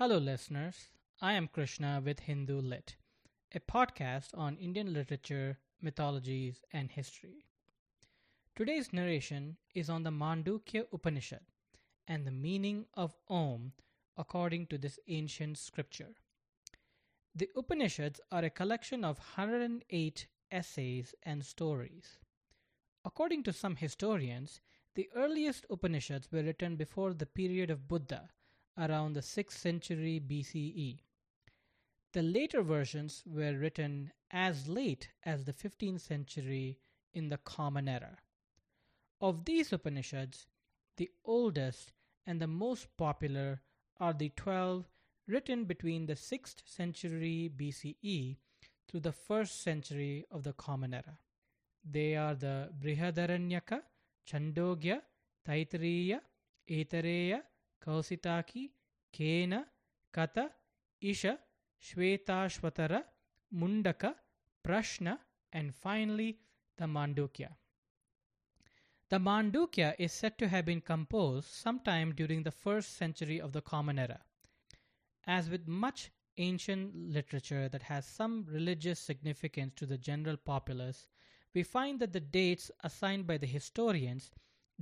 Hello, listeners. I am Krishna with Hindu Lit, a podcast on Indian literature, mythologies, and history. Today's narration is on the Mandukya Upanishad and the meaning of Om according to this ancient scripture. The Upanishads are a collection of 108 essays and stories. According to some historians, the earliest Upanishads were written before the period of Buddha, around the 6th century BCE. The later versions were written as late as the 15th century in the Common Era. Of these Upanishads, the oldest and the most popular are the 12 written between the 6th century BCE to the 1st century of the Common Era. They are the Brihadaranyaka, Chandogya, Taittiriya, Aitareya, Kausitaki, Kena, Katha, Isha, Shvetashvatara, Mundaka, Prashna, and finally the Mandukya. The Mandukya is said to have been composed sometime during the first century of the Common Era. As with much ancient literature that has some religious significance to the general populace, we find that the dates assigned by the historians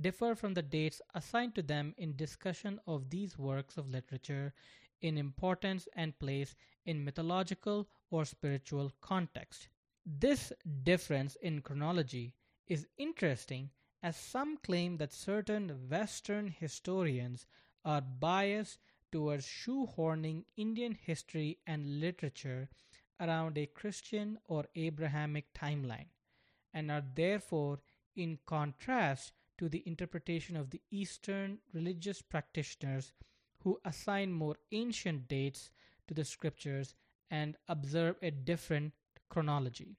differ from the dates assigned to them in discussion of these works of literature in importance and place in mythological or spiritual context. This difference in chronology is interesting as some claim that certain Western historians are biased towards shoehorning Indian history and literature around a Christian or Abrahamic timeline and are therefore in contrast to the interpretation of the Eastern religious practitioners who assign more ancient dates to the scriptures and observe a different chronology.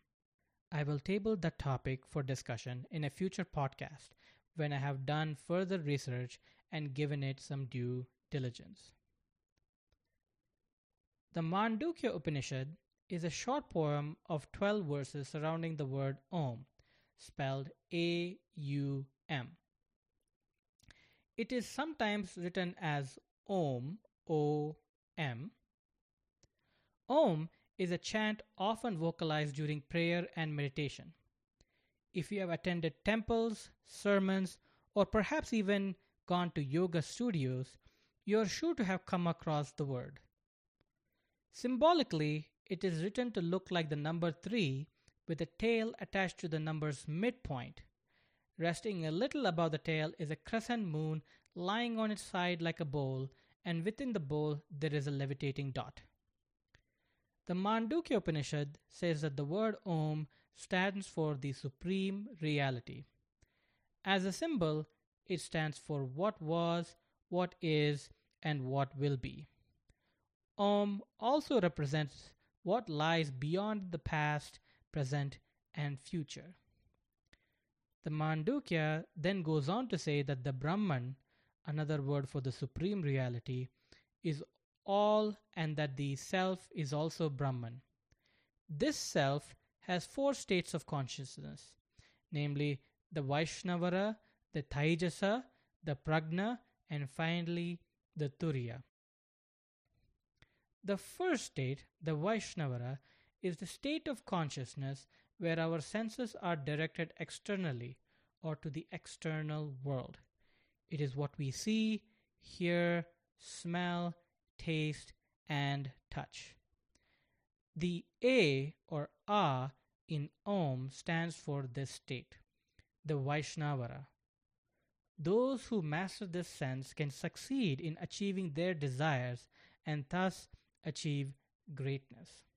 I will table that topic for discussion in a future podcast when I have done further research and given it some due diligence. The Mandukya Upanishad is a short poem of 12 verses surrounding the word Om, spelled A U M. It is sometimes written as Om, O M. Om is a chant often vocalized during prayer and meditation. If you have attended temples, sermons, or perhaps even gone to yoga studios, you are sure to have come across the word. Symbolically, it is written to look like the number 3 with a tail attached to the number's midpoint. Resting a little above the tail is a crescent moon lying on its side like a bowl, and within the bowl there is a levitating dot. The Mandukya Upanishad says that the word Om stands for the supreme reality. As a symbol, it stands for what was, what is, and what will be. Om also represents what lies beyond the past, present, and future. The Mandukya then goes on to say that the Brahman, another word for the supreme reality, is all and that the self is also Brahman. This self has four states of consciousness, namely the Vaishnavara, the Taijasa, the Prajna, and finally the Turiya. The first state, the Vaishnavara, is the state of consciousness where our senses are directed externally or to the external world. It is what we see, hear, smell, taste, and touch. The A or A in Om stands for this state, the Vaishnavara. Those who master this sense can succeed in achieving their desires and thus achieve greatness.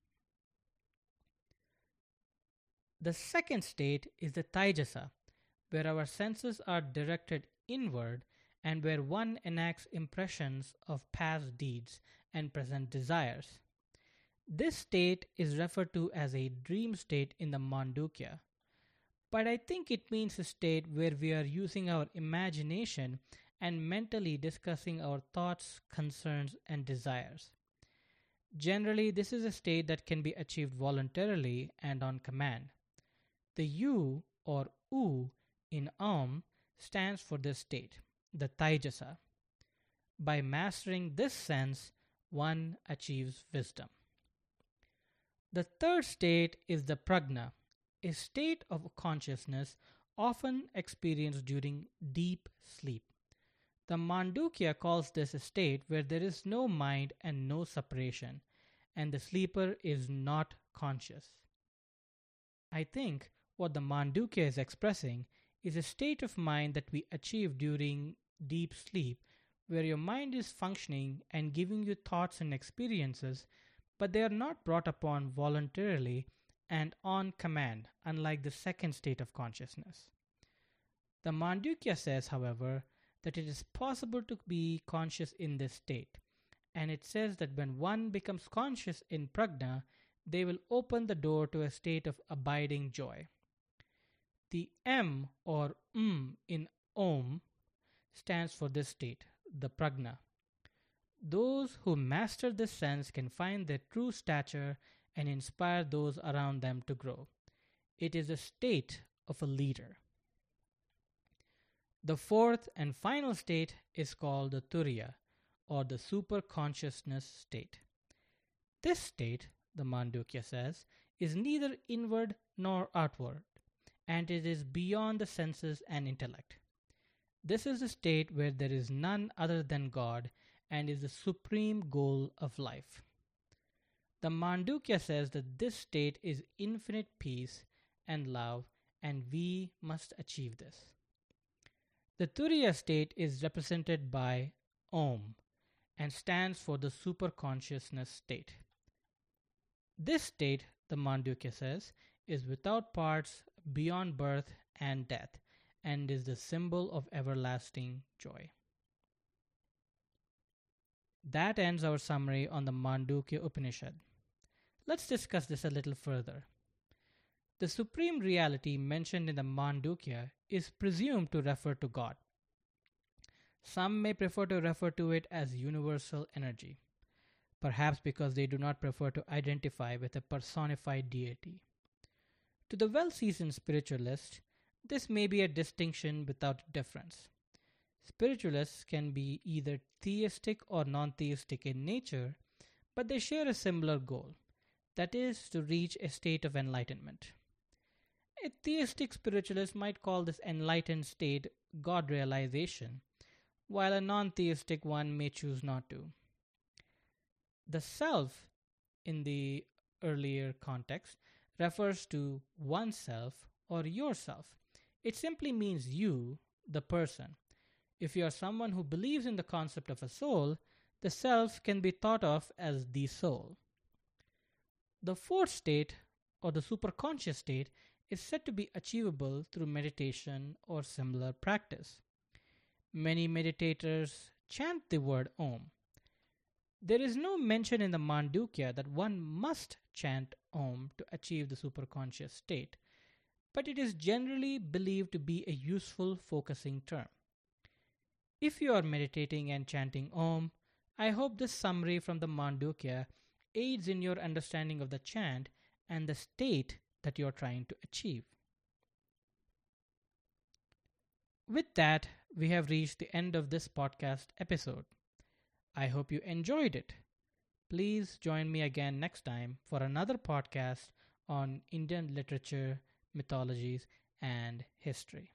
The second state is the Taijasa, where our senses are directed inward and where one enacts impressions of past deeds and present desires. This state is referred to as a dream state in the Mandukya, but I think it means a state where we are using our imagination and mentally discussing our thoughts, concerns, and desires. Generally, this is a state that can be achieved voluntarily and on command. The U or U in Om stands for this state, the Taijasa. By mastering this sense, one achieves wisdom. The third state is the prajna, a state of consciousness often experienced during deep sleep. The Mandukya calls this a state where there is no mind and no separation, and the sleeper is not conscious. I think what the Mandukya is expressing is a state of mind that we achieve during deep sleep, where your mind is functioning and giving you thoughts and experiences, but they are not brought upon voluntarily and on command, unlike the second state of consciousness. The Mandukya says, however, that it is possible to be conscious in this state, and it says that when one becomes conscious in prajna, they will open the door to a state of abiding joy. The M or M in Om stands for this state, the prajna. Those who master this sense can find their true stature and inspire those around them to grow. It is a state of a leader. The fourth and final state is called the Turiya or the super consciousness state. This state, the Mandukya says, is neither inward nor outward, and it is beyond the senses and intellect. This is the state where there is none other than God and is the supreme goal of life. The Mandukya says that this state is infinite peace and love, and we must achieve this. The Turiya state is represented by Om and stands for the superconsciousness state. This state, the Mandukya says, is without parts, beyond birth and death, and is the symbol of everlasting joy. That ends our summary on the Mandukya Upanishad. Let's discuss this a little further. The supreme reality mentioned in the Mandukya is presumed to refer to God. Some may prefer to refer to it as universal energy, perhaps because they do not prefer to identify with a personified deity. To the well seasoned spiritualist, this may be a distinction without difference. Spiritualists can be either theistic or non theistic in nature, but they share a similar goal that is, to reach a state of enlightenment. A theistic spiritualist might call this enlightened state God realization, while a non theistic one may choose not to. The self, in the earlier context, refers to oneself or yourself. It simply means you, the person. If you are someone who believes in the concept of a soul, the self can be thought of as the soul. The fourth state, or the superconscious state, is said to be achievable through meditation or similar practice. Many meditators chant the word Om. There is no mention in the Mandukya that one must chant Om to achieve the superconscious state, but it is generally believed to be a useful focusing term. If you are meditating and chanting Om, I hope this summary from the Mandukya aids in your understanding of the chant and the state that you're trying to achieve. With that, we have reached the end of this podcast episode. I hope you enjoyed it. Please join me again next time for another podcast on Indian literature, mythologies, and history.